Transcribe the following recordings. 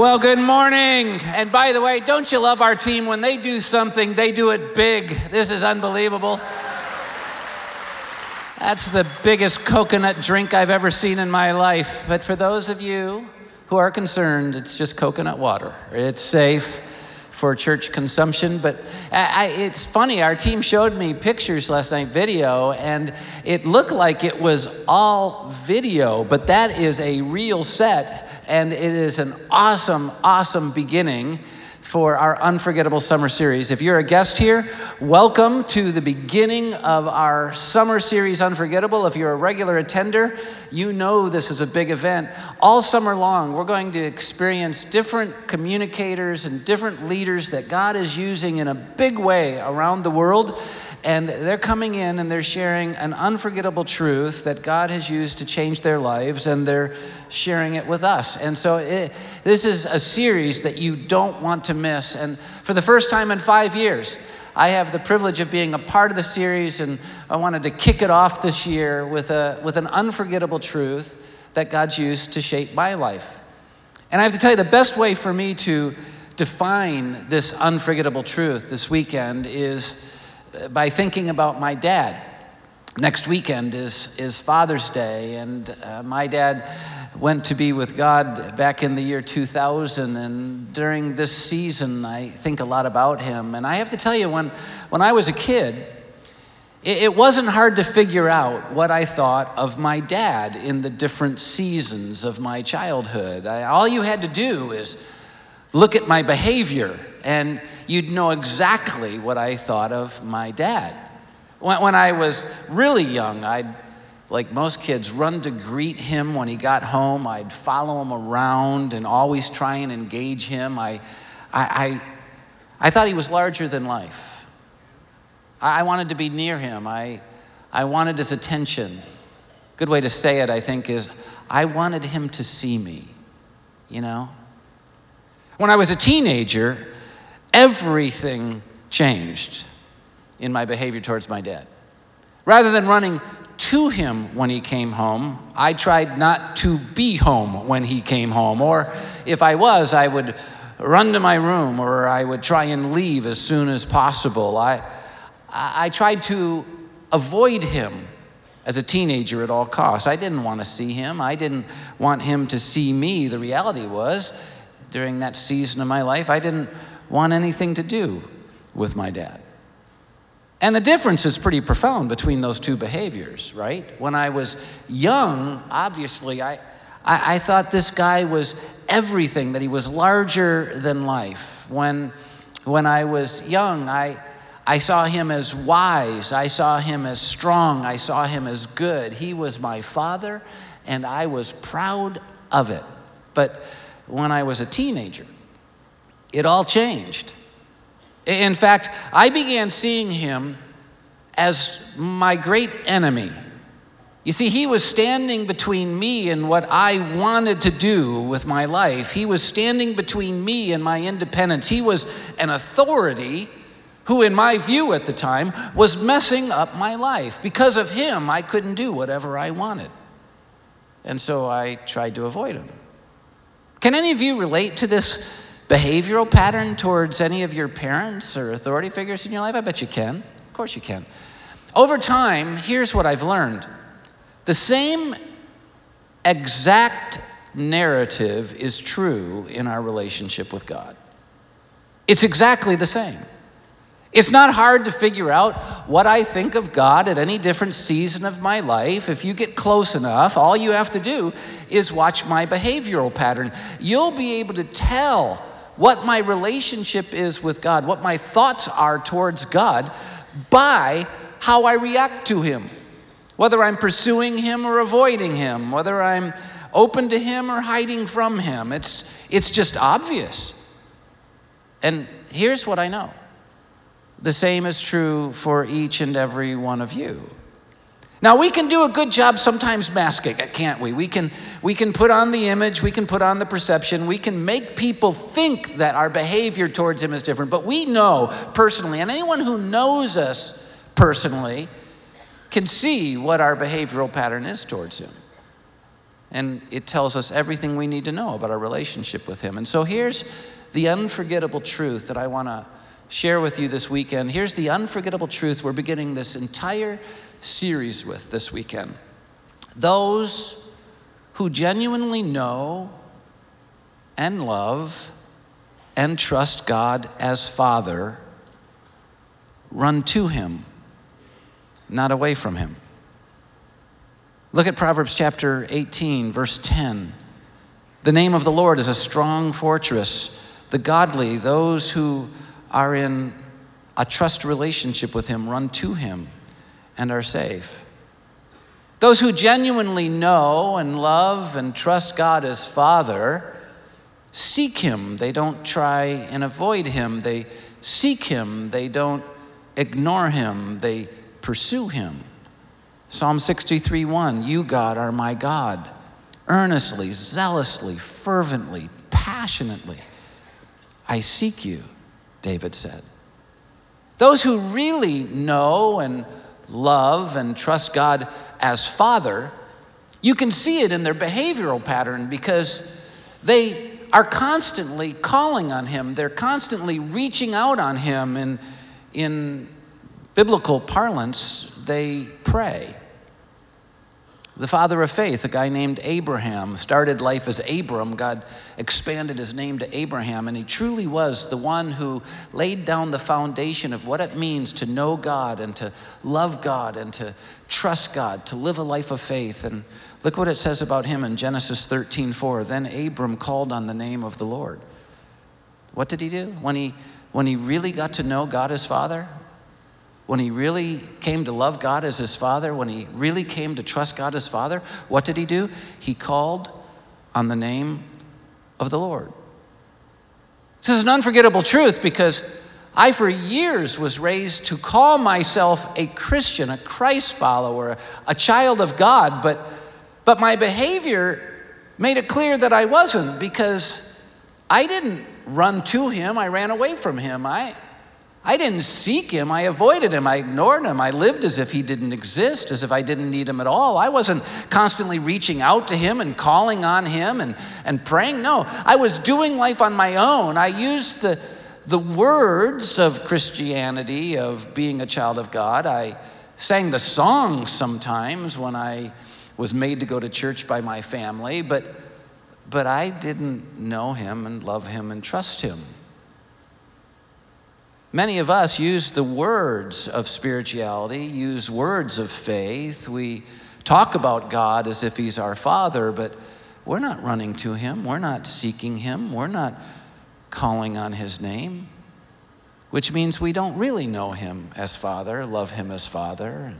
Well, good morning. And by the way, don't you love our team? When they do something, they do it big. This is unbelievable. That's the biggest coconut drink I've ever seen in my life. But for those of you who are concerned, it's just coconut water. It's safe for church consumption. But I, it's funny, our team showed me pictures last night, video, and it looked like it was all video, but that is a real set and it is an awesome, awesome beginning for our Unforgettable Summer Series. If you're a guest here, welcome to the beginning of our summer series, Unforgettable. If you're a regular attender, you know this is a big event. All summer long, we're going to experience different communicators and different leaders that God is using in a big way around the world and they're coming in and they're sharing an unforgettable truth that God has used to change their lives, and they're sharing it with us. And so, it, this is a series that you don't want to miss. And for the first time in five years, I have the privilege of being a part of the series, and I wanted to kick it off this year with, a, with an unforgettable truth that God's used to shape my life. And I have to tell you, the best way for me to define this unforgettable truth this weekend is by thinking about my dad. Next weekend is, is Father's Day, and uh, my dad went to be with God back in the year 2000. And during this season, I think a lot about him. And I have to tell you, when, when I was a kid, it, it wasn't hard to figure out what I thought of my dad in the different seasons of my childhood. I, all you had to do is look at my behavior and you'd know exactly what I thought of my dad. When, when I was really young, I'd, like most kids, run to greet him when he got home. I'd follow him around and always try and engage him. I, I, I, I thought he was larger than life. I, I wanted to be near him. I, I wanted his attention. Good way to say it, I think, is I wanted him to see me, you know? When I was a teenager, everything changed in my behavior towards my dad. Rather than running to him when he came home, I tried not to be home when he came home. Or if I was, I would run to my room or I would try and leave as soon as possible. I, I tried to avoid him as a teenager at all costs. I didn't want to see him, I didn't want him to see me. The reality was, during that season of my life, I didn't want anything to do with my dad. And the difference is pretty profound between those two behaviors, right? When I was young, obviously, I, I, I, thought this guy was everything, that he was larger than life. When, when I was young, I, I saw him as wise, I saw him as strong, I saw him as good. He was my father, and I was proud of it. But when I was a teenager, it all changed. In fact, I began seeing him as my great enemy. You see, he was standing between me and what I wanted to do with my life. He was standing between me and my independence. He was an authority who, in my view at the time, was messing up my life. Because of him, I couldn't do whatever I wanted. And so I tried to avoid him. Can any of you relate to this behavioral pattern towards any of your parents or authority figures in your life? I bet you can. Of course you can. Over time, here's what I've learned the same exact narrative is true in our relationship with God. It's exactly the same. It's not hard to figure out what I think of God at any different season of my life. If you get close enough, all you have to do is watch my behavioral pattern. You'll be able to tell what my relationship is with God, what my thoughts are towards God, by how I react to Him. Whether I'm pursuing Him or avoiding Him, whether I'm open to Him or hiding from Him. It's, it's just obvious. And here's what I know the same is true for each and every one of you. Now, we can do a good job sometimes masking it, can't we? We can, we can put on the image, we can put on the perception, we can make people think that our behavior towards Him is different. But we know personally, and anyone who knows us personally can see what our behavioral pattern is towards Him. And it tells us everything we need to know about our relationship with Him. And so here's the unforgettable truth that I want to share with you this weekend. Here's the unforgettable truth we're beginning this entire series with this weekend. Those who genuinely know and love and trust God as Father run to Him, not away from Him. Look at Proverbs chapter 18, verse 10. The name of the Lord is a strong fortress. The godly, those who are in a trust relationship with Him, run to Him and are safe. Those who genuinely know and love and trust God as Father seek Him. They don't try and avoid Him. They seek Him. They don't ignore Him. They pursue Him. Psalm 63 1 You, God, are my God. Earnestly, zealously, fervently, passionately, I seek you, David said. Those who really know and love and trust God as Father, you can see it in their behavioral pattern because they are constantly calling on Him. They're constantly reaching out on Him. And in biblical parlance, they pray. The father of faith, a guy named Abraham, started life as Abram. God expanded his name to Abraham, and he truly was the one who laid down the foundation of what it means to know God and to love God and to trust God, to live a life of faith. And look what it says about him in Genesis 13 4. Then Abram called on the name of the Lord. What did he do? When he, when he really got to know God as Father, when he really came to love God as his father, when he really came to trust God as father, what did he do? He called on the name of the Lord. This is an unforgettable truth because I, for years, was raised to call myself a Christian, a Christ follower, a child of God, but, but my behavior made it clear that I wasn't because I didn't run to him, I ran away from him. I, I didn't seek him. I avoided him. I ignored him. I lived as if he didn't exist, as if I didn't need him at all. I wasn't constantly reaching out to him and calling on him and, and praying. No, I was doing life on my own. I used the, the words of Christianity, of being a child of God. I sang the songs sometimes when I was made to go to church by my family, but, but I didn't know him and love him and trust him. Many of us use the words of spirituality, use words of faith. We talk about God as if He's our Father, but we're not running to Him. We're not seeking Him. We're not calling on His name, which means we don't really know Him as Father, love Him as Father, and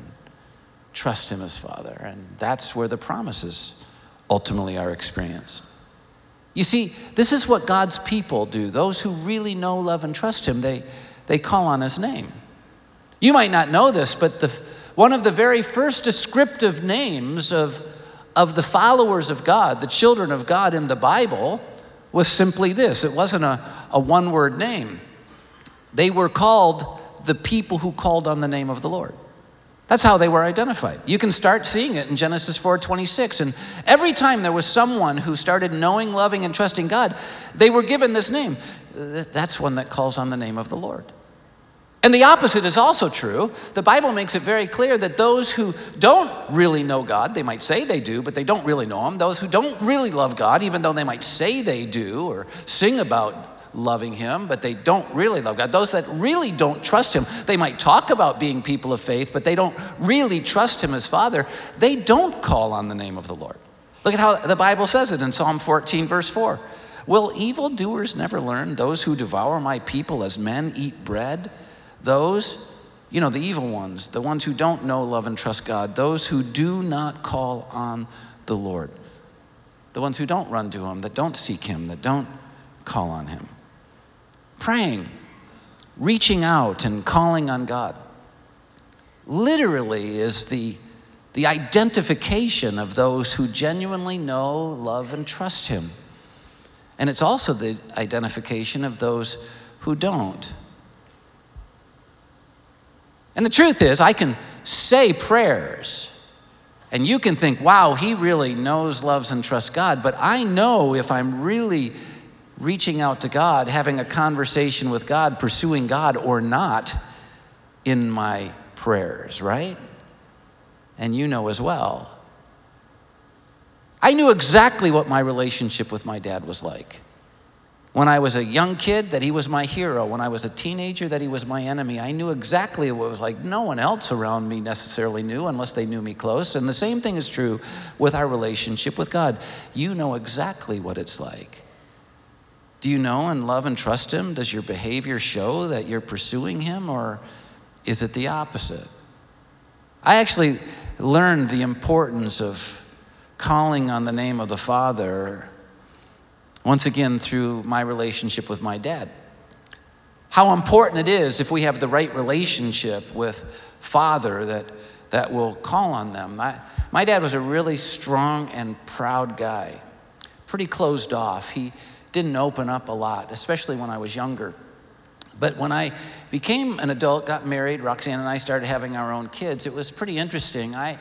trust Him as Father. And that's where the promises ultimately are experienced. You see, this is what God's people do. Those who really know, love, and trust Him, they they call on his name. You might not know this, but the, one of the very first descriptive names of, of the followers of God, the children of God in the Bible, was simply this it wasn't a, a one word name. They were called the people who called on the name of the Lord. That's how they were identified. You can start seeing it in Genesis 4:26 and every time there was someone who started knowing, loving and trusting God, they were given this name. That's one that calls on the name of the Lord. And the opposite is also true. The Bible makes it very clear that those who don't really know God, they might say they do, but they don't really know Him. Those who don't really love God, even though they might say they do or sing about loving Him, but they don't really love God. Those that really don't trust Him, they might talk about being people of faith, but they don't really trust Him as Father. They don't call on the name of the Lord. Look at how the Bible says it in Psalm 14, verse 4. Will evildoers never learn? Those who devour my people as men eat bread? Those, you know, the evil ones, the ones who don't know, love, and trust God, those who do not call on the Lord, the ones who don't run to Him, that don't seek Him, that don't call on Him. Praying, reaching out, and calling on God literally is the, the identification of those who genuinely know, love, and trust Him. And it's also the identification of those who don't. And the truth is, I can say prayers And you can think, wow, he really knows, loves, and trusts God. But I know if I'm really reaching out to God, having a conversation with God, pursuing God or not in my prayers, right? And you know as well. I knew exactly what my relationship with my dad was like. When I was a young kid, that he was my hero. When I was a teenager, that he was my enemy. I knew exactly what it was like. No one else around me necessarily knew unless they knew me close. And the same thing is true with our relationship with God. You know exactly what it's like. Do you know and love and trust him? Does your behavior show that you're pursuing him, or is it the opposite? I actually learned the importance of calling on the name of the Father once again, through my relationship with my dad. How important it is if we have the right relationship with Father that, that will call on them. My, my dad was a really strong and proud guy, pretty closed off. He didn't open up a lot, especially when I was younger. But when I became an adult, got married, Roxanne and I started having our own kids, it was pretty interesting. I,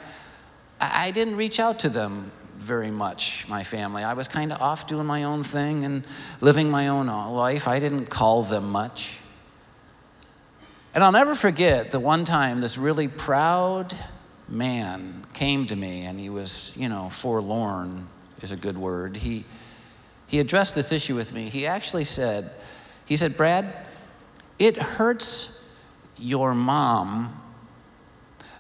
I didn't reach out to them very much, my family. I was kind of off doing my own thing and living my own uh, life. I didn't call them much. And I'll never forget the one time this really proud man came to me and he was, you know, forlorn is a good word. He, he addressed this issue with me. He actually said, he said, Brad, it hurts your mom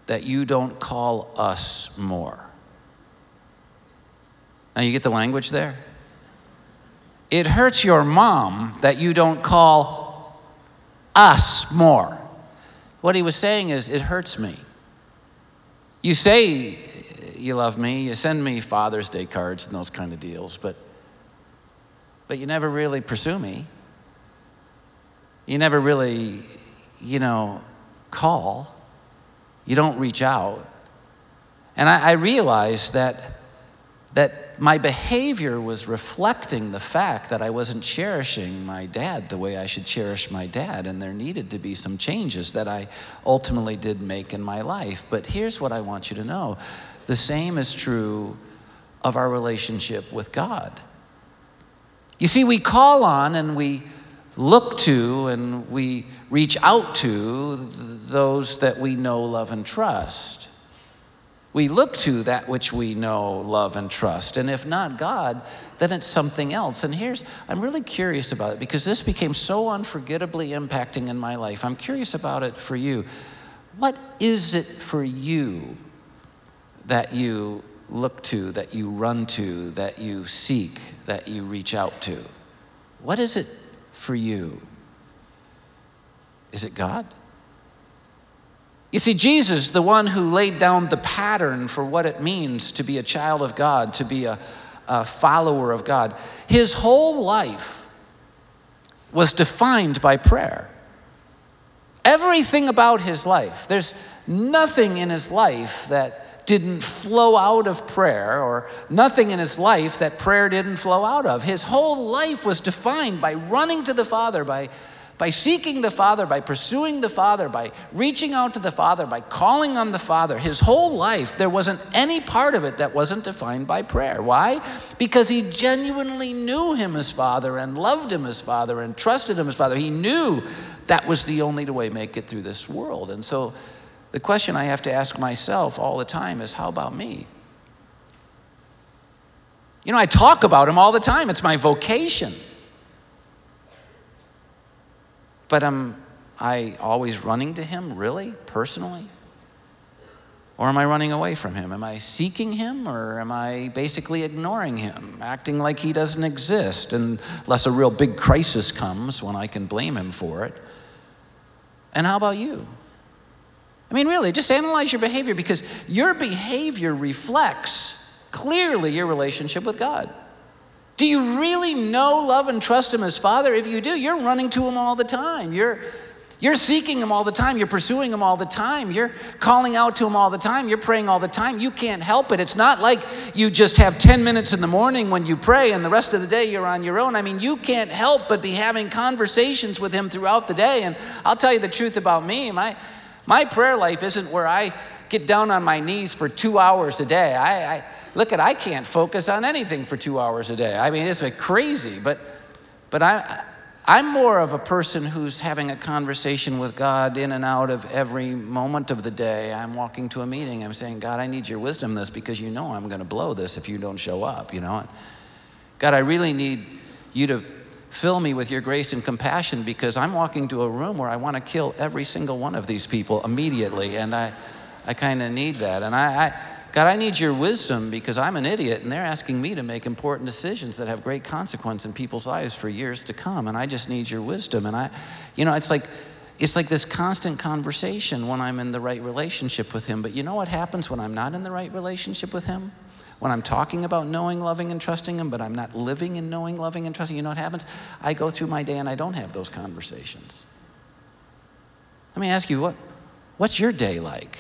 that you don't call us more. Now, you get the language there? It hurts your mom that you don't call us more. What he was saying is, it hurts me. You say you love me, you send me Father's Day cards and those kind of deals, but, but you never really pursue me. You never really, you know, call. You don't reach out. And I, I that, that my behavior was reflecting the fact that I wasn't cherishing my dad the way I should cherish my dad, and there needed to be some changes that I ultimately did make in my life. But here's what I want you to know the same is true of our relationship with God. You see, we call on and we look to and we reach out to those that we know, love, and trust. We look to that which we know, love, and trust. And if not God, then it's something else. And here's, I'm really curious about it because this became so unforgettably impacting in my life. I'm curious about it for you. What is it for you that you look to, that you run to, that you seek, that you reach out to? What is it for you? Is it God? You see, Jesus, the one who laid down the pattern for what it means to be a child of God, to be a, a follower of God, his whole life was defined by prayer. Everything about his life, there's nothing in his life that didn't flow out of prayer, or nothing in his life that prayer didn't flow out of. His whole life was defined by running to the Father, by by seeking the Father, by pursuing the Father, by reaching out to the Father, by calling on the Father, his whole life, there wasn't any part of it that wasn't defined by prayer. Why? Because he genuinely knew him as Father and loved him as Father and trusted him as Father. He knew that was the only way to make it through this world. And so the question I have to ask myself all the time is how about me? You know, I talk about him all the time, it's my vocation. But am I always running to Him, really, personally? Or am I running away from Him? Am I seeking Him, or am I basically ignoring Him, acting like He doesn't exist, unless a real big crisis comes when I can blame Him for it? And how about you? I mean, really, just analyze your behavior because your behavior reflects clearly your relationship with God. Do you really know, love, and trust Him as Father? If you do, you're running to Him all the time. You're, you're seeking Him all the time. You're pursuing Him all the time. You're calling out to Him all the time. You're praying all the time. You can't help it. It's not like you just have 10 minutes in the morning when you pray and the rest of the day you're on your own. I mean, you can't help but be having conversations with Him throughout the day. And I'll tell you the truth about me my, my prayer life isn't where I get down on my knees for two hours a day. I, I look at I can't focus on anything for two hours a day. I mean, it's like crazy, but but I I'm more of a person who's having a conversation with God in and out of every moment of the day. I'm walking to a meeting, I'm saying, God, I need your wisdom this because you know I'm going to blow this if you don't show up, you know? God, I really need you to fill me with your grace and compassion because I'm walking to a room where I want to kill every single one of these people immediately, and I, I kind of need that. And I, I God, I need your wisdom because I'm an idiot and they're asking me to make important decisions that have great consequence in people's lives for years to come. And I just need your wisdom. And I, you know, it's like, it's like this constant conversation when I'm in the right relationship with Him. But you know what happens when I'm not in the right relationship with Him? When I'm talking about knowing, loving, and trusting Him, but I'm not living in knowing, loving, and trusting, you know what happens? I go through my day and I don't have those conversations. Let me ask you, what, what's your day like?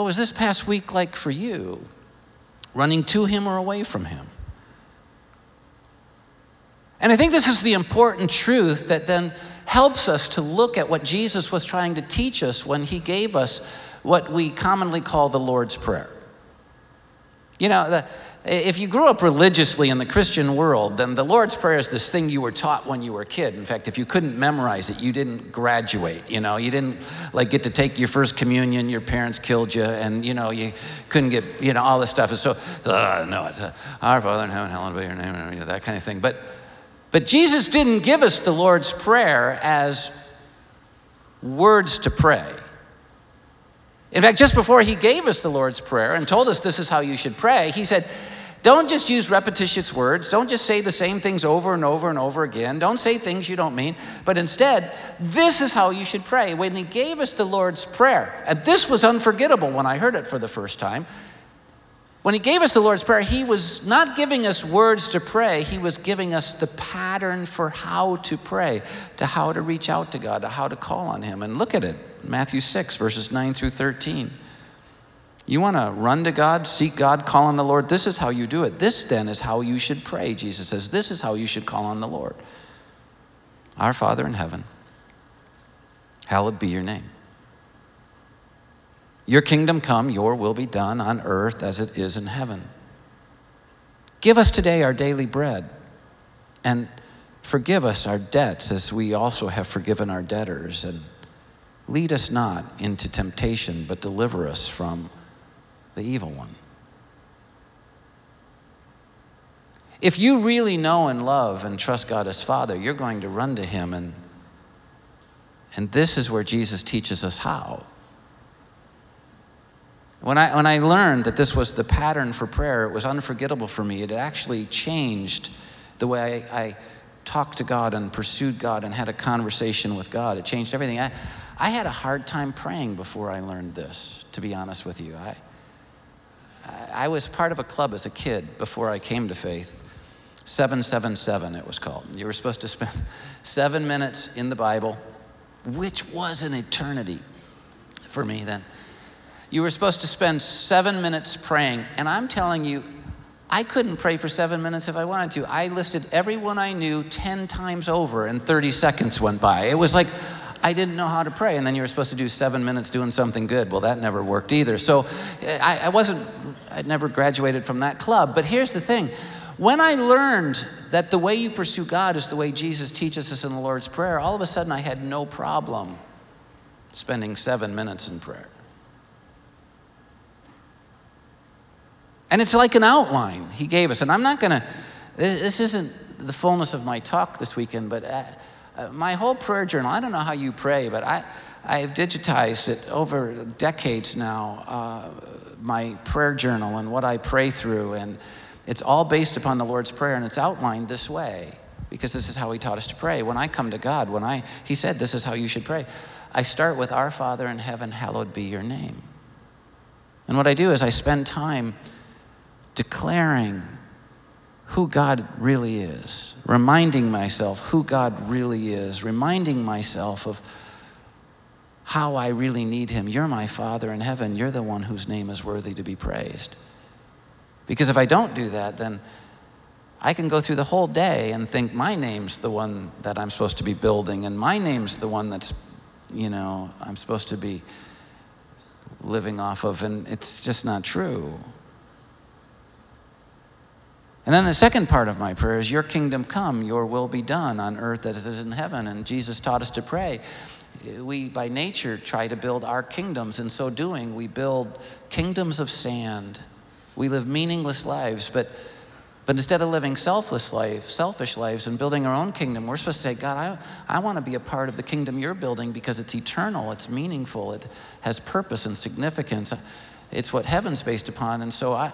What was this past week like for you? Running to Him or away from Him? And I think this is the important truth that then helps us to look at what Jesus was trying to teach us when He gave us what we commonly call the Lord's Prayer. You know, the, if you grew up religiously in the Christian world, then the Lord's Prayer is this thing you were taught when you were a kid. In fact, if you couldn't memorize it, you didn't graduate. You know, you didn't like get to take your first communion. Your parents killed you, and you know you couldn't get you know all this stuff. And So uh, no, it's uh, Our Father in heaven, hallowed be your name, you know, that kind of thing. But but Jesus didn't give us the Lord's Prayer as words to pray. In fact, just before he gave us the Lord's Prayer and told us this is how you should pray, he said, don't just use repetitious words. Don't just say the same things over and over and over again. Don't say things you don't mean. But instead, this is how you should pray. When He gave us the Lord's Prayer, and this was unforgettable when I heard it for the first time. When He gave us the Lord's Prayer, He was not giving us words to pray, He was giving us the pattern for how to pray, to how to reach out to God, to how to call on Him. And look at it Matthew 6, verses 9 through 13. You want to run to God, seek God, call on the Lord? This is how you do it. This then is how you should pray, Jesus says. This is how you should call on the Lord. Our Father in heaven, hallowed be your name. Your kingdom come, your will be done on earth as it is in heaven. Give us today our daily bread and forgive us our debts as we also have forgiven our debtors. And lead us not into temptation, but deliver us from the evil one. If you really know and love and trust God as Father, you're going to run to Him, and, and this is where Jesus teaches us how. When I, when I learned that this was the pattern for prayer, it was unforgettable for me. It actually changed the way I, I talked to God and pursued God and had a conversation with God. It changed everything. I, I had a hard time praying before I learned this, to be honest with you. I, I was part of a club as a kid before I came to faith. 777, it was called. You were supposed to spend seven minutes in the Bible, which was an eternity for me then. You were supposed to spend seven minutes praying, and I'm telling you, I couldn't pray for seven minutes if I wanted to. I listed everyone I knew 10 times over, and 30 seconds went by. It was like, I didn't know how to pray. And then you were supposed to do seven minutes doing something good. Well, that never worked either. So I, I wasn't, I'd never graduated from that club. But here's the thing when I learned that the way you pursue God is the way Jesus teaches us in the Lord's Prayer, all of a sudden I had no problem spending seven minutes in prayer. And it's like an outline he gave us. And I'm not going to, this isn't the fullness of my talk this weekend, but uh, uh, my whole prayer journal, I don't know how you pray, but I, I've digitized it over decades now, uh, my prayer journal and what I pray through. And it's all based upon the Lord's Prayer, and it's outlined this way because this is how He taught us to pray. When I come to God, when I, He said, This is how you should pray, I start with Our Father in heaven, hallowed be your name. And what I do is I spend time declaring who God really is, reminding myself who God really is, reminding myself of how I really need Him. You're my Father in heaven. You're the one whose name is worthy to be praised. Because if I don't do that, then I can go through the whole day and think my name's the one that I'm supposed to be building, and my name's the one that's, you know, I'm supposed to be living off of, and it's just not true. And then the second part of my prayer is, Your kingdom come, your will be done on earth as it is in heaven. And Jesus taught us to pray. We, by nature, try to build our kingdoms. In so doing, we build kingdoms of sand. We live meaningless lives, but, but instead of living selfless lives, selfish lives and building our own kingdom, we're supposed to say, God, I, I want to be a part of the kingdom you're building because it's eternal, it's meaningful, it has purpose and significance. It's what heaven's based upon. And so I,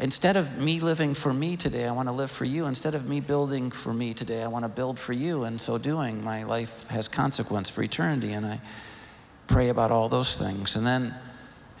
Instead of me living for me today, I want to live for you. Instead of me building for me today, I want to build for you. And so doing, my life has consequence for eternity. And I pray about all those things. And then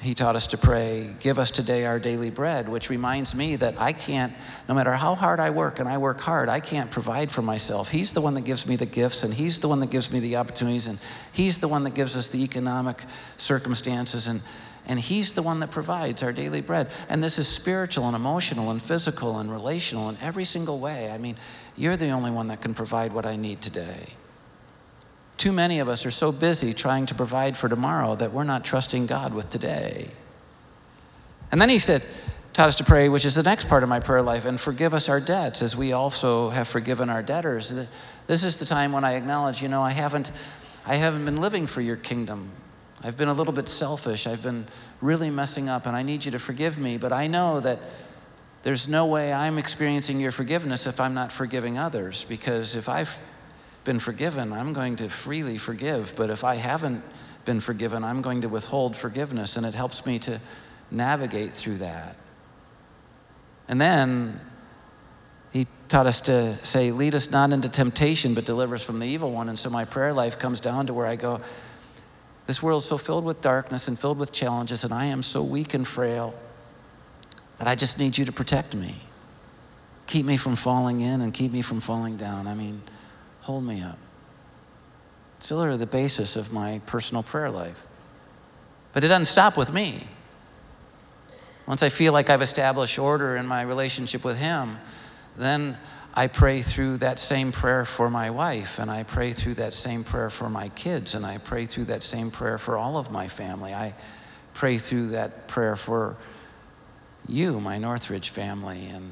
he taught us to pray, Give us today our daily bread, which reminds me that I can't, no matter how hard I work, and I work hard, I can't provide for myself. He's the one that gives me the gifts, and He's the one that gives me the opportunities, and He's the one that gives us the economic circumstances. And and He's the one that provides our daily bread. And this is spiritual and emotional and physical and relational in every single way. I mean, you're the only one that can provide what I need today. Too many of us are so busy trying to provide for tomorrow that we're not trusting God with today. And then He said, taught us to pray, which is the next part of my prayer life, and forgive us our debts as we also have forgiven our debtors. This is the time when I acknowledge, you know, I haven't, I haven't been living for your kingdom. I've been a little bit selfish. I've been really messing up, and I need you to forgive me. But I know that there's no way I'm experiencing your forgiveness if I'm not forgiving others. Because if I've been forgiven, I'm going to freely forgive. But if I haven't been forgiven, I'm going to withhold forgiveness. And it helps me to navigate through that. And then he taught us to say, Lead us not into temptation, but deliver us from the evil one. And so my prayer life comes down to where I go, this world is so filled with darkness and filled with challenges, and I am so weak and frail that I just need you to protect me. Keep me from falling in and keep me from falling down. I mean, hold me up. It's literally the basis of my personal prayer life. But it doesn't stop with me. Once I feel like I've established order in my relationship with Him, then I pray through that same prayer for my wife, and I pray through that same prayer for my kids, and I pray through that same prayer for all of my family. I pray through that prayer for you, my Northridge family, and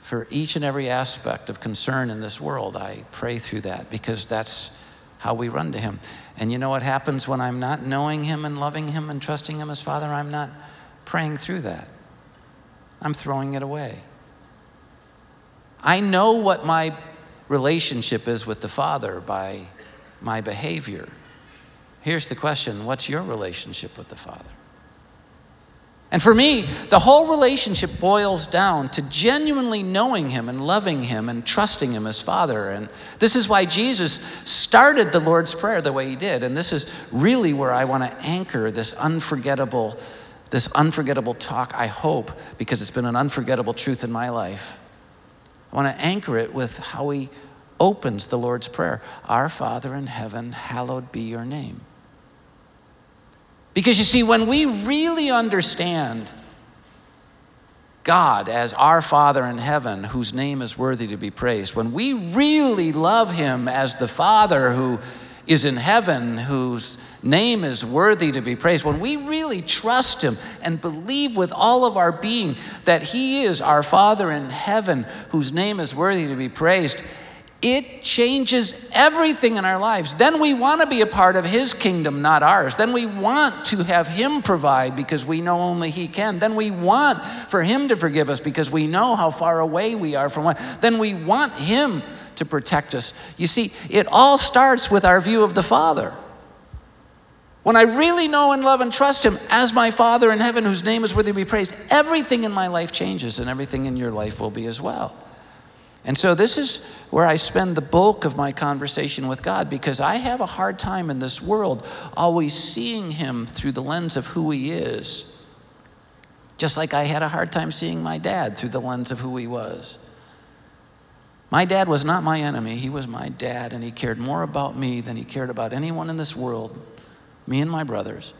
for each and every aspect of concern in this world. I pray through that because that's how we run to Him. And you know what happens when I'm not knowing Him and loving Him and trusting Him as Father? I'm not praying through that, I'm throwing it away. I know what my relationship is with the Father by my behavior. Here's the question What's your relationship with the Father? And for me, the whole relationship boils down to genuinely knowing Him and loving Him and trusting Him as Father. And this is why Jesus started the Lord's Prayer the way He did. And this is really where I want to anchor this unforgettable, this unforgettable talk, I hope, because it's been an unforgettable truth in my life. I want to anchor it with how he opens the Lord's Prayer Our Father in heaven, hallowed be your name. Because you see, when we really understand God as our Father in heaven, whose name is worthy to be praised, when we really love him as the Father who is in heaven, whose name is worthy to be praised, when we really trust Him and believe with all of our being that He is our Father in heaven, whose name is worthy to be praised, it changes everything in our lives. Then we want to be a part of His kingdom, not ours. Then we want to have Him provide because we know only He can. Then we want for Him to forgive us because we know how far away we are from one. Then we want Him to protect us. You see, it all starts with our view of the Father. When I really know and love and trust Him as my Father in heaven, whose name is worthy to be praised, everything in my life changes, and everything in your life will be as well. And so, this is where I spend the bulk of my conversation with God because I have a hard time in this world always seeing Him through the lens of who He is. Just like I had a hard time seeing my dad through the lens of who He was. My dad was not my enemy, he was my dad, and he cared more about me than he cared about anyone in this world me and my brothers.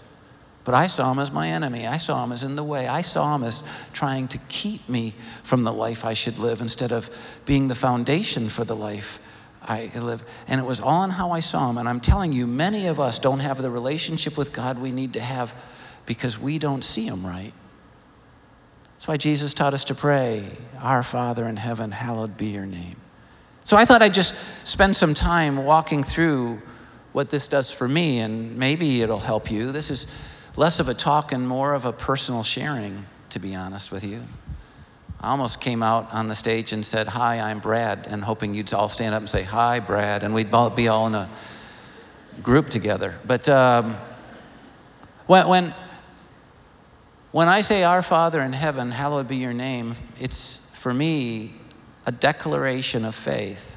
But I saw him as my enemy. I saw him as in the way. I saw him as trying to keep me from the life I should live instead of being the foundation for the life I live. And it was all in how I saw him. And I'm telling you, many of us don't have the relationship with God we need to have because we don't see him right. That's why Jesus taught us to pray, Our Father in heaven, hallowed be your name. So I thought I'd just spend some time walking through what this does for me, and maybe it'll help you. This is less of a talk and more of a personal sharing, to be honest with you. I almost came out on the stage and said, Hi, I'm Brad, and hoping you'd all stand up and say, Hi, Brad, and we'd be all in a group together. But um, when, when, when I say, Our Father in heaven, hallowed be your name, it's for me a declaration of faith.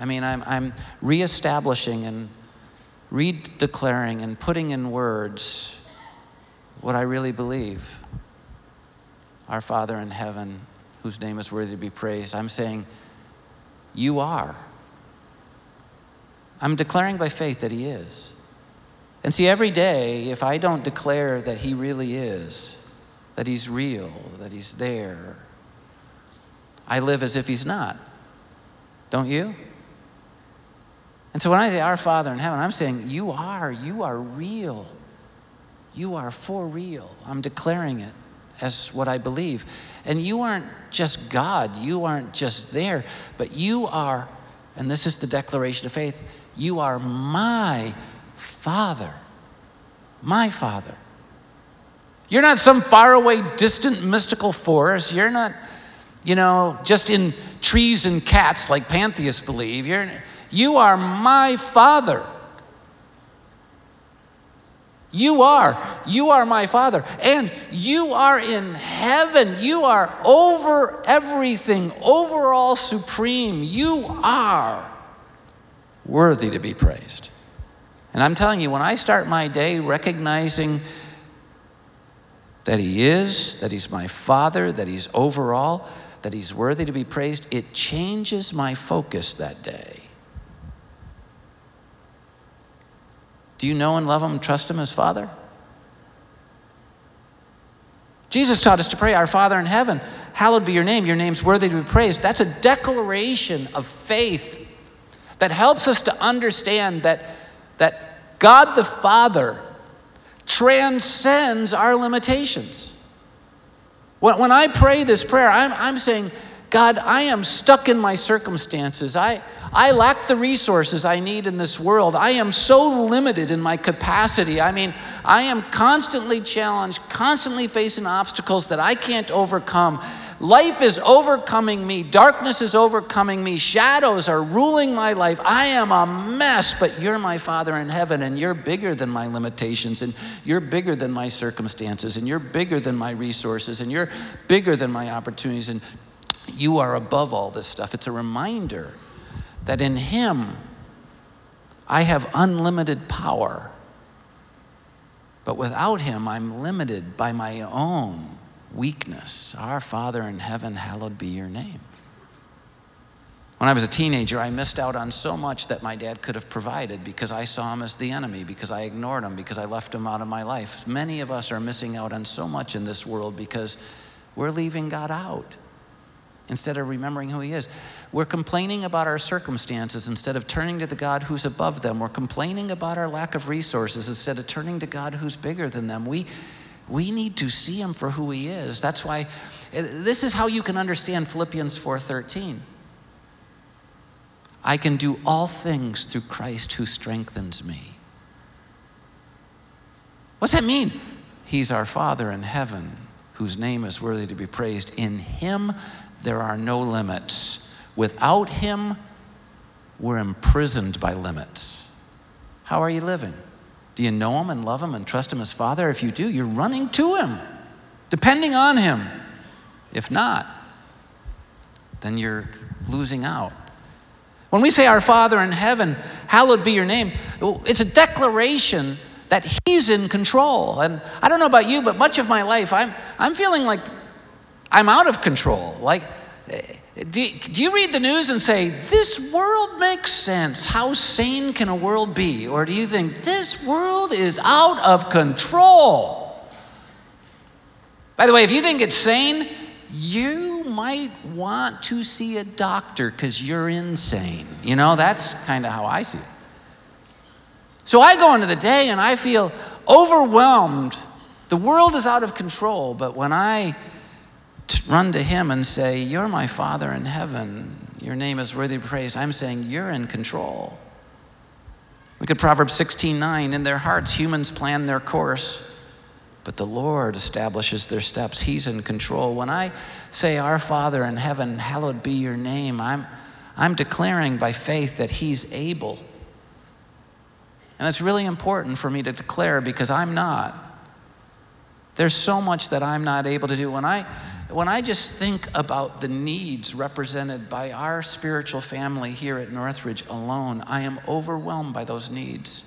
I mean, I'm, I'm reestablishing and redeclaring and putting in words what I really believe our Father in heaven, whose name is worthy to be praised. I'm saying, You are. I'm declaring by faith that He is. And see, every day, if I don't declare that He really is, that He's real, that He's there, I live as if He's not. Don't you? And so when I say Our Father in heaven, I'm saying, You are, you are real. You are for real. I'm declaring it as what I believe. And you aren't just God, you aren't just there, but you are, and this is the declaration of faith, you are my Father. My Father. You're not some faraway, distant, mystical force. You're not, you know, just in trees and cats like pantheists believe. You're, you are my Father. You are. You are my Father. And you are in heaven. You are over everything, overall supreme. You are worthy to be praised. And I'm telling you, when I start my day recognizing that He is, that He's my Father, that He's overall, that He's worthy to be praised, it changes my focus that day. Do you know and love him and trust him as Father? Jesus taught us to pray, Our Father in heaven, hallowed be your name. Your name's worthy to be praised. That's a declaration of faith that helps us to understand that, that God the Father transcends our limitations. When, when I pray this prayer, I'm, I'm saying, God, I am stuck in my circumstances. I, I lack the resources I need in this world. I am so limited in my capacity. I mean, I am constantly challenged, constantly facing obstacles that I can't overcome. Life is overcoming me. Darkness is overcoming me. Shadows are ruling my life. I am a mess, but you're my Father in heaven, and you're bigger than my limitations, and you're bigger than my circumstances, and you're bigger than my resources, and you're bigger than my opportunities, and you are above all this stuff. It's a reminder that in Him I have unlimited power. But without Him, I'm limited by my own weakness. Our Father in heaven, hallowed be your name. When I was a teenager, I missed out on so much that my dad could have provided because I saw him as the enemy, because I ignored him, because I left him out of my life. Many of us are missing out on so much in this world because we're leaving God out instead of remembering who He is. We're complaining about our circumstances instead of turning to the God who's above them. We're complaining about our lack of resources instead of turning to God who's bigger than them. We, we need to see Him for who He is. That's why eh, this is how you can understand Philippians 4:13. I can do all things through Christ who strengthens me. What's that mean? He's our Father in heaven, whose name is worthy to be praised. In Him there are no limits. Without Him, we're imprisoned by limits. How are you living? Do you know Him and love Him and trust Him as Father? If you do, you're running to Him, depending on Him. If not, then you're losing out. When we say, Our Father in heaven, hallowed be your name, it's a declaration that He's in control. And I don't know about you, but much of my life, I'm, I'm feeling like I'm out of control. Like, do, do you read the news and say, this world makes sense? How sane can a world be? Or do you think, this world is out of control? By the way, if you think it's sane, you might want to see a doctor because you're insane. You know, that's kind of how I see it. So I go into the day and I feel overwhelmed. The world is out of control, but when I t- run to Him and say, You're my Father in heaven, your name is worthy to be praised, I'm saying, You're in control. Look at Proverbs 16 9. In their hearts, humans plan their course, but the Lord establishes their steps. He's in control. When I say, Our Father in heaven, hallowed be your name, I'm, I'm declaring by faith that He's able. And it's really important for me to declare because I'm not. There's so much that I'm not able to do. When I, when I just think about the needs represented by our spiritual family here at Northridge alone, I am overwhelmed by those needs.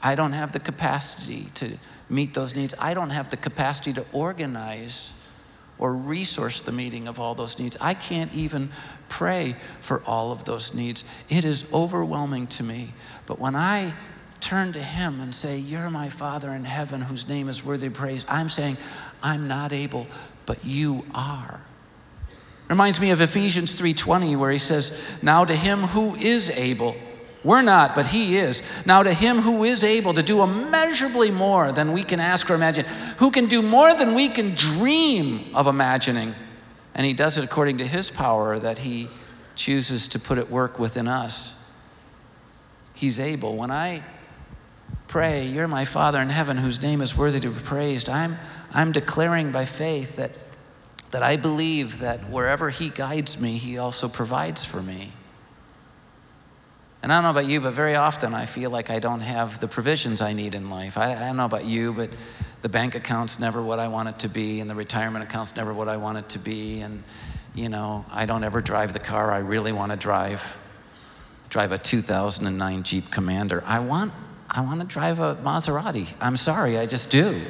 I don't have the capacity to meet those needs. I don't have the capacity to organize or resource the meeting of all those needs. I can't even pray for all of those needs. It is overwhelming to me. But when I turn to Him and say, You're my Father in heaven whose name is worthy of praise, I'm saying, I'm not able, but you are. Reminds me of Ephesians 3:20 where he says, "Now to him who is able, we're not, but he is. Now to him who is able to do immeasurably more than we can ask or imagine, who can do more than we can dream of imagining, and he does it according to his power that he chooses to put at work within us. He's able. When I pray, You're my Father in heaven whose name is worthy to be praised, I'm, I'm declaring by faith that, that I believe that wherever He guides me, He also provides for me. And I don't know about you, but very often I feel like I don't have the provisions I need in life. I, I don't know about you, but the bank account's never what I want it to be, and the retirement account's never what I want it to be. And, you know, I don't ever drive the car I really want to drive. Drive a 2009 Jeep Commander. I want, I want to drive a Maserati. I'm sorry, I just do.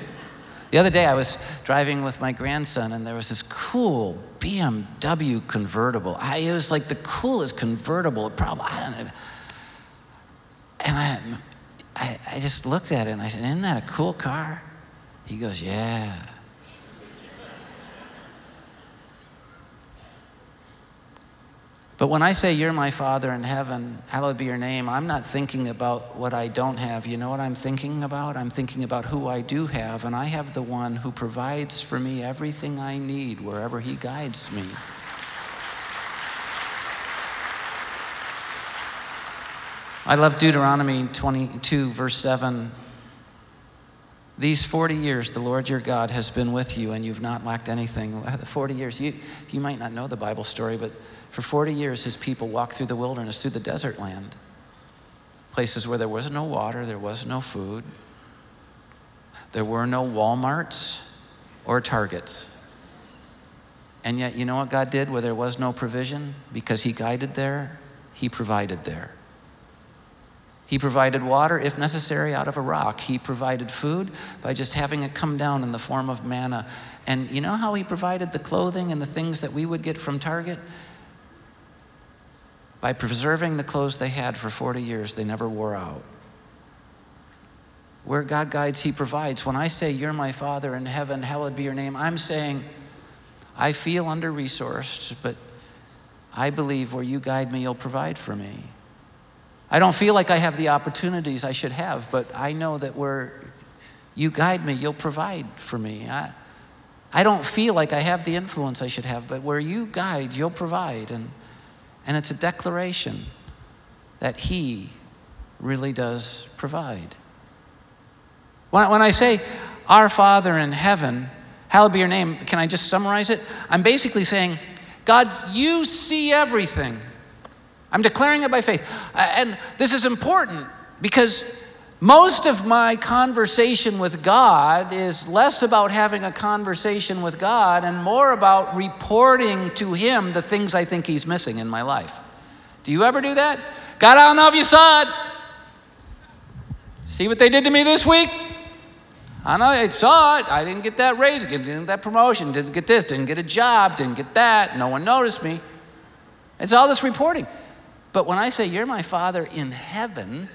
The other day I was driving with my grandson, and there was this cool BMW convertible. I, it was like the coolest convertible. Probably, I don't know. And I, I, I just looked at it and I said, Isn't that a cool car? He goes, Yeah. But when I say, You're my Father in heaven, hallowed be your name, I'm not thinking about what I don't have. You know what I'm thinking about? I'm thinking about who I do have, and I have the one who provides for me everything I need wherever he guides me. I love Deuteronomy 22, verse 7. These 40 years, the Lord your God has been with you, and you've not lacked anything. 40 years, you, you might not know the Bible story, but for 40 years, his people walked through the wilderness, through the desert land, places where there was no water, there was no food, there were no Walmarts or Targets. And yet, you know what God did where there was no provision? Because He guided there, He provided there. He provided water, if necessary, out of a rock. He provided food by just having it come down in the form of manna. And you know how He provided the clothing and the things that we would get from Target? By preserving the clothes they had for 40 years, they never wore out. Where God guides, He provides. When I say, You're my Father in heaven, hallowed be your name, I'm saying, I feel under resourced, but I believe where you guide me, you'll provide for me. I don't feel like I have the opportunities I should have, but I know that where you guide me, you'll provide for me. I, I don't feel like I have the influence I should have, but where you guide, you'll provide. And, and it's a declaration that He really does provide. When, when I say, Our Father in heaven, hallowed be your name, can I just summarize it? I'm basically saying, God, you see everything. I'm declaring it by faith. Uh, and this is important because most of my conversation with God is less about having a conversation with God and more about reporting to Him the things I think He's missing in my life. Do you ever do that? God, I don't know if you saw it. See what they did to me this week? I know I saw it. I didn't get that raise, didn't get that promotion, didn't get this, didn't get a job, didn't get that. No one noticed me. It's all this reporting. But when I say, You're my Father in heaven,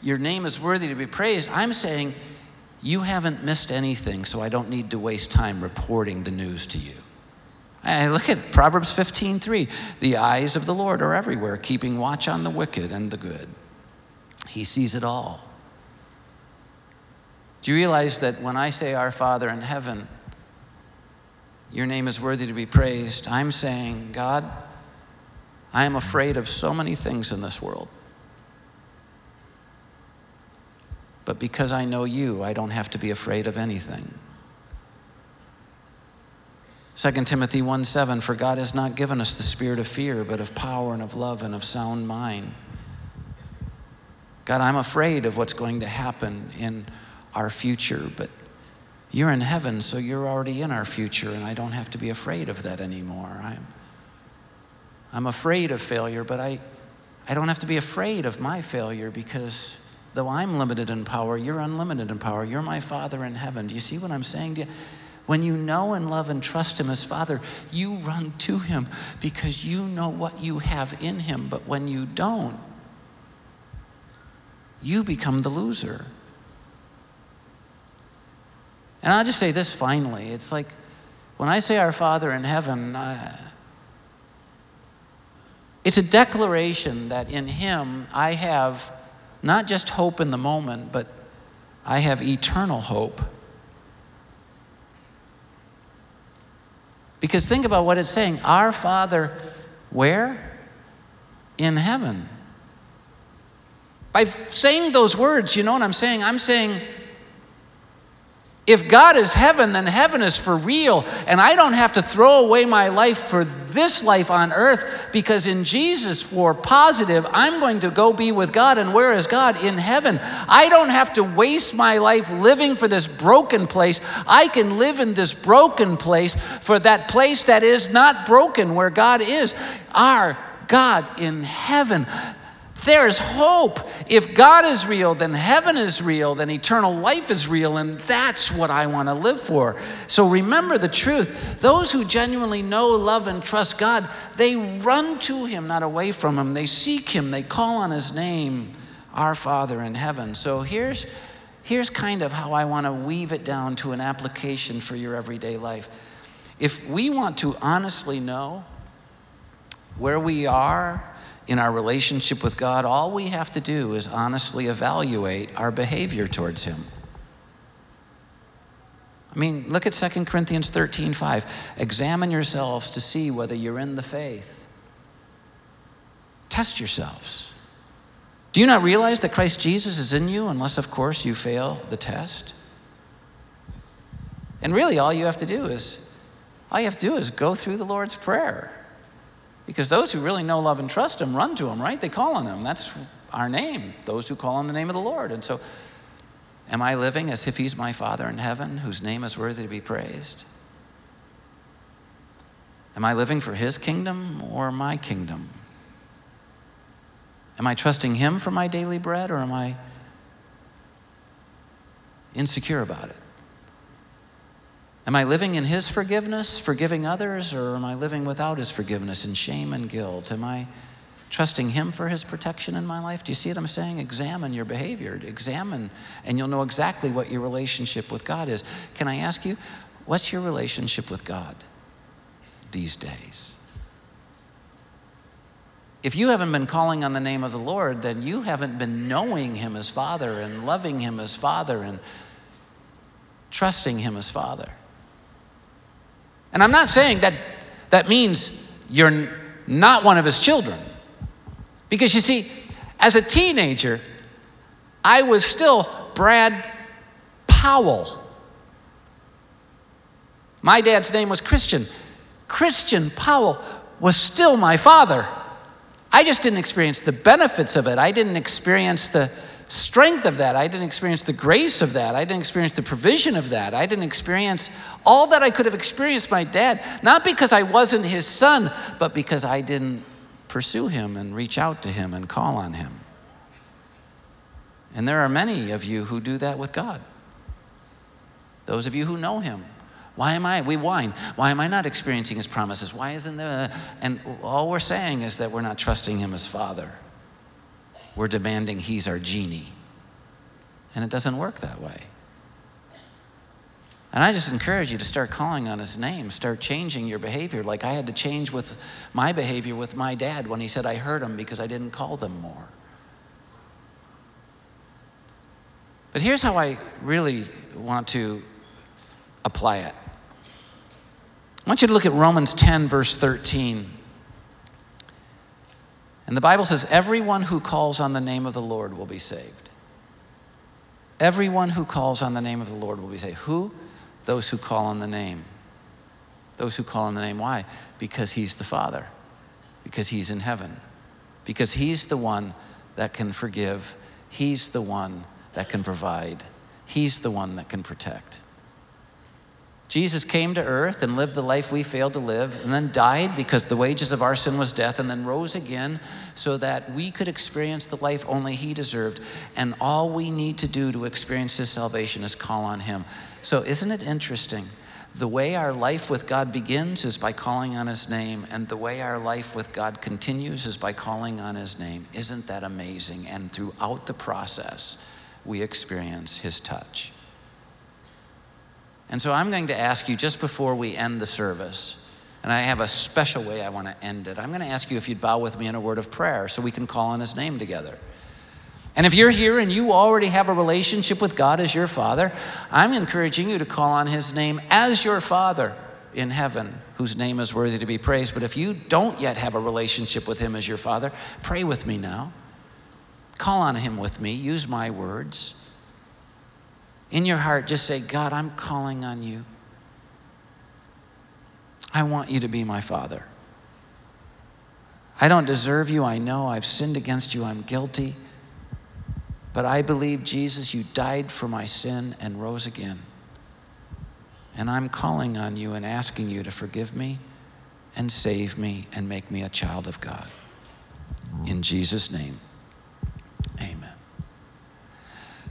your name is worthy to be praised, I'm saying, You haven't missed anything, so I don't need to waste time reporting the news to you. I look at Proverbs 15:3. The eyes of the Lord are everywhere, keeping watch on the wicked and the good. He sees it all. Do you realize that when I say our Father in heaven, your name is worthy to be praised, I'm saying, God, I am afraid of so many things in this world. But because I know you, I don't have to be afraid of anything. 2 Timothy 1 7, for God has not given us the spirit of fear, but of power and of love and of sound mind. God, I'm afraid of what's going to happen in our future, but you're in heaven, so you're already in our future, and I don't have to be afraid of that anymore. I'm, I'm afraid of failure, but I, I don't have to be afraid of my failure because though I'm limited in power, you're unlimited in power. You're my Father in heaven. Do you see what I'm saying to you? When you know and love and trust Him as Father, you run to Him because you know what you have in Him. But when you don't, you become the loser. And I'll just say this finally it's like when I say our Father in heaven, uh, it's a declaration that in Him I have not just hope in the moment, but I have eternal hope. Because think about what it's saying Our Father, where? In heaven. By saying those words, you know what I'm saying? I'm saying, if God is heaven, then heaven is for real. And I don't have to throw away my life for this life on earth because in Jesus, for positive, I'm going to go be with God. And where is God? In heaven. I don't have to waste my life living for this broken place. I can live in this broken place for that place that is not broken, where God is. Our God in heaven. There's hope. If God is real, then heaven is real, then eternal life is real, and that's what I want to live for. So remember the truth. Those who genuinely know, love, and trust God, they run to Him, not away from Him. They seek Him, they call on His name, our Father in heaven. So here's, here's kind of how I want to weave it down to an application for your everyday life. If we want to honestly know where we are, in our relationship with God, all we have to do is honestly evaluate our behavior towards Him. I mean, look at 2 Corinthians 13 5. Examine yourselves to see whether you're in the faith. Test yourselves. Do you not realize that Christ Jesus is in you, unless, of course, you fail the test? And really, all you have to do is, all you have to do is go through the Lord's Prayer. Because those who really know, love, and trust Him run to Him, right? They call on Him. That's our name, those who call on the name of the Lord. And so, am I living as if He's my Father in heaven, whose name is worthy to be praised? Am I living for His kingdom or my kingdom? Am I trusting Him for my daily bread or am I insecure about it? Am I living in His forgiveness, forgiving others, or am I living without His forgiveness in shame and guilt? Am I trusting Him for His protection in my life? Do you see what I'm saying? Examine your behavior. Examine, and you'll know exactly what your relationship with God is. Can I ask you, what's your relationship with God these days? If you haven't been calling on the name of the Lord, then you haven't been knowing Him as Father and loving Him as Father and trusting Him as Father. And I'm not saying that that means you're not one of his children. Because you see, as a teenager, I was still Brad Powell. My dad's name was Christian. Christian Powell was still my father. I just didn't experience the benefits of it. I didn't experience the strength of that. I didn't experience the grace of that. I didn't experience the provision of that. I didn't experience all that I could have experienced my dad, not because I wasn't his son, but because I didn't pursue him and reach out to him and call on him. And there are many of you who do that with God. Those of you who know him. Why am I? We whine. Why am I not experiencing his promises? Why isn't there? And all we're saying is that we're not trusting him as Father we're demanding he's our genie. And it doesn't work that way. And I just encourage you to start calling on his name, start changing your behavior. Like I had to change with my behavior with my dad when he said I hurt him because I didn't call them more. But here's how I really want to apply it. I want you to look at Romans 10, verse 13. And the Bible says, Everyone who calls on the name of the Lord will be saved. Everyone who calls on the name of the Lord will be saved. Who? Those who call on the name. Those who call on the name. Why? Because He's the Father, because He's in heaven, because He's the one that can forgive, He's the one that can provide, He's the one that can protect. Jesus came to earth and lived the life we failed to live, and then died because the wages of our sin was death, and then rose again so that we could experience the life only He deserved. And all we need to do to experience His salvation is call on Him. So, isn't it interesting? The way our life with God begins is by calling on His name, and the way our life with God continues is by calling on His name. Isn't that amazing? And throughout the process, we experience His touch. And so I'm going to ask you just before we end the service, and I have a special way I want to end it. I'm going to ask you if you'd bow with me in a word of prayer so we can call on his name together. And if you're here and you already have a relationship with God as your Father, I'm encouraging you to call on his name as your Father in heaven, whose name is worthy to be praised. But if you don't yet have a relationship with him as your Father, pray with me now. Call on him with me. Use my words. In your heart, just say, God, I'm calling on you. I want you to be my father. I don't deserve you. I know I've sinned against you. I'm guilty. But I believe, Jesus, you died for my sin and rose again. And I'm calling on you and asking you to forgive me and save me and make me a child of God. In Jesus' name,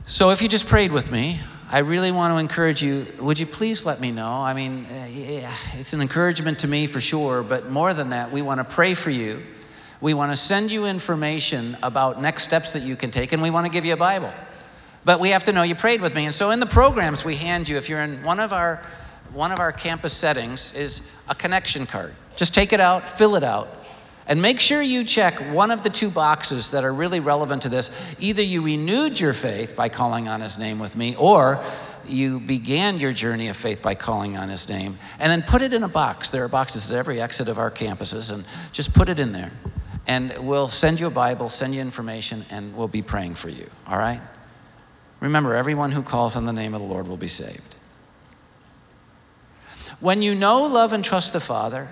So if you just prayed with me, I really want to encourage you. Would you please let me know? I mean, uh, it's an encouragement to me for sure, but more than that, we want to pray for you. We want to send you information about next steps that you can take, and we want to give you a Bible. But we have to know you prayed with me. And so in the programs we hand you, if you're in one of our one of our campus settings, is a connection card. Just take it out, fill it out, and make sure you check one of the two boxes that are really relevant to this. Either you renewed your faith by calling on his name with me, or you began your journey of faith by calling on his name. And then put it in a box. There are boxes at every exit of our campuses, and just put it in there. And we'll send you a Bible, send you information, and we'll be praying for you, all right? Remember, everyone who calls on the name of the Lord will be saved. When you know, love, and trust the Father,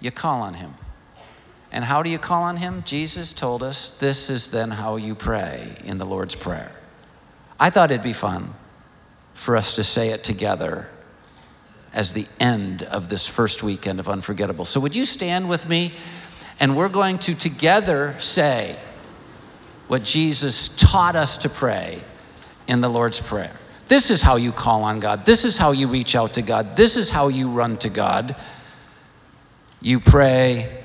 you call on him. And how do you call on him? Jesus told us this is then how you pray in the Lord's Prayer. I thought it'd be fun for us to say it together as the end of this first weekend of Unforgettable. So, would you stand with me? And we're going to together say what Jesus taught us to pray in the Lord's Prayer. This is how you call on God. This is how you reach out to God. This is how you run to God. You pray,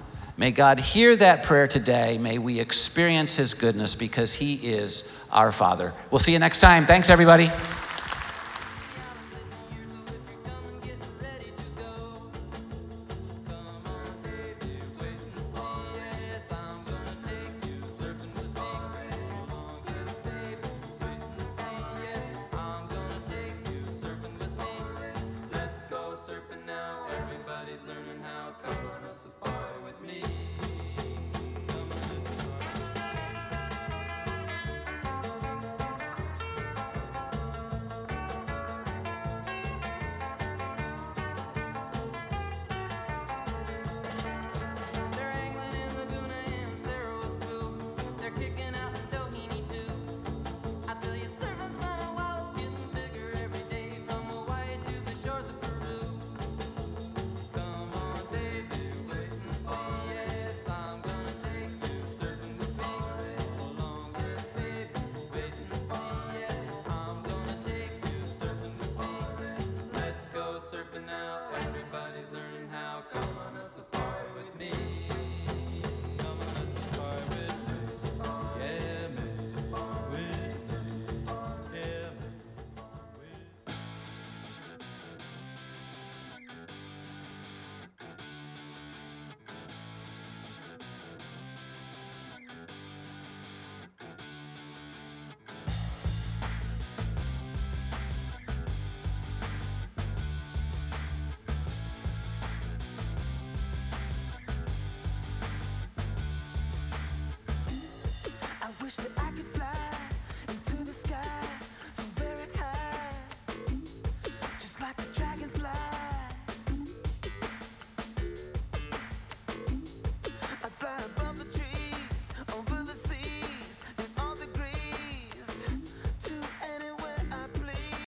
May God hear that prayer today. May we experience His goodness because He is our Father. We'll see you next time. Thanks, everybody. Kicking